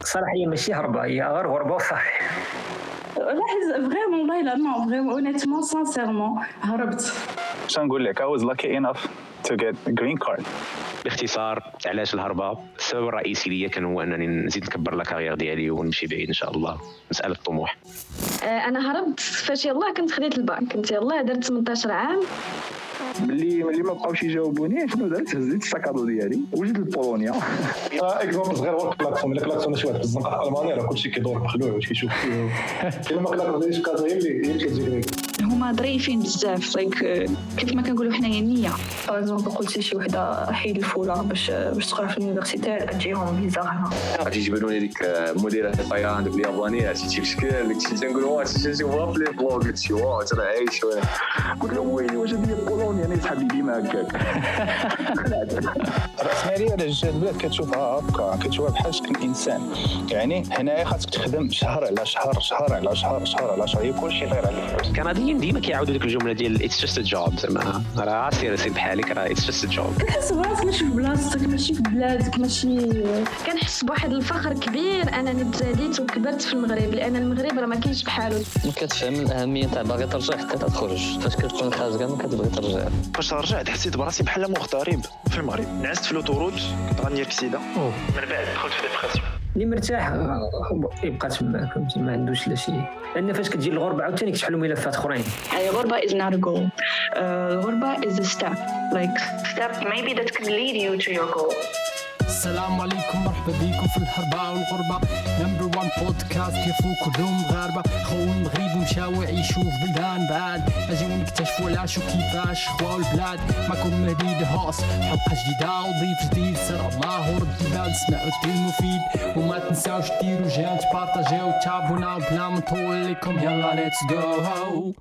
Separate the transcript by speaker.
Speaker 1: صراحة هي ماشي هربة هي غير غربة وصافي.
Speaker 2: لاحظ vraiment والله لا non vraiment honnêtement sincèrement هربت.
Speaker 3: نقول لك؟ I was lucky enough to get green card.
Speaker 4: باختصار علاش الهربة؟ السبب الرئيسي ليا كان هو أنني نزيد نكبر la carrière ديالي ونمشي بعيد إن شاء الله. مساله طموح
Speaker 5: آه، أنا هربت فاش يلاه كنت خديت الباك كنت يلاه درت 18 عام.
Speaker 6: ملي ملي ما بقاوش يجاوبوني شنو درت هزيت ال sac à dos ديالي وجيت لبولونيا.
Speaker 7: exemple صغير هو الكلاكسون ملي klaxonne شي واحد في الزنقة في المانيا راه كلشي كيدور مخلوع واش كيشوف فيه. الا ما كلاكسونيش كازا هي اللي هي اللي كتجي
Speaker 2: هما ظريفين بزاف. لايك كيف ما كنقولوا حنايا النيه باغ اكزومبل قلتي شي وحدة حيد الفولة باش باش تقرأ في اليونيفرسيتي تجيهم فيزا هنا
Speaker 8: غادي يجيبوا لي ديك مديره الطيران ديك اليابانيه عرفتي في شكل داك الشيء تنقول واه نشوفها في لي بلوغ قلت شي واه ترى عايش
Speaker 6: قلت له ويلي واش هذه بولونيا؟ أنا صحابي ديما هكاك؟
Speaker 3: الراسماليه على جهه البلاد كتشوفها هكا كتشوفها بحال شكل إنسان. يعني هنايا خاصك تخدم شهر على شهر شهر على شهر شهر على شهر. هي كلشي غير على الفلوس.
Speaker 4: ديما كيعاودوا ديك الجملة ديال it's just a job زعما راه سير سير بحالك راه it's just a job
Speaker 2: كنحس براسك ماشي في بلاصتك ماشي في بلادك ماشي
Speaker 5: كنحس بواحد الفخر كبير أنني تزاديت وكبرت في المغرب لأن المغرب راه ما كاينش بحالو.
Speaker 9: ما كتفهم الأهمية تاع باغي ترجع حتى تخرج فاش كتكون خارج ما كتبغي ترجع.
Speaker 10: فاش رجعت حسيت براسي بحال مغترب في المغرب. نعست في l'autoroute كنت غندير كسيده من بعد دخلت في dépression
Speaker 1: اللي مرتاح يبقى تما ما عندوش لا شيء لأن فاش كتجي الغربه عاوتاني كتحلوا ملفات
Speaker 2: أخرين. is not a goal. uh, الغربة is a step. Like step maybe that can lead you to your goal.
Speaker 11: السلام عليكم مرحبا بكم في الهربة والغربة. number one podcast ضيوفو كلهم مغاربة خواو المغرب ومشاو يعيشوا في بلدان بعاد. اجيو نكتشفوا علاش وكيفاش خواو البلاد. معكم مهدي الهوس حلقة جديدة وضيف جديد. سر الله ورد البال سمعوا الدين المفيد. وما تنساوش ديروا جيم تبارطاجيو تابونا بلا ما نطول لكم يلا ليتس جو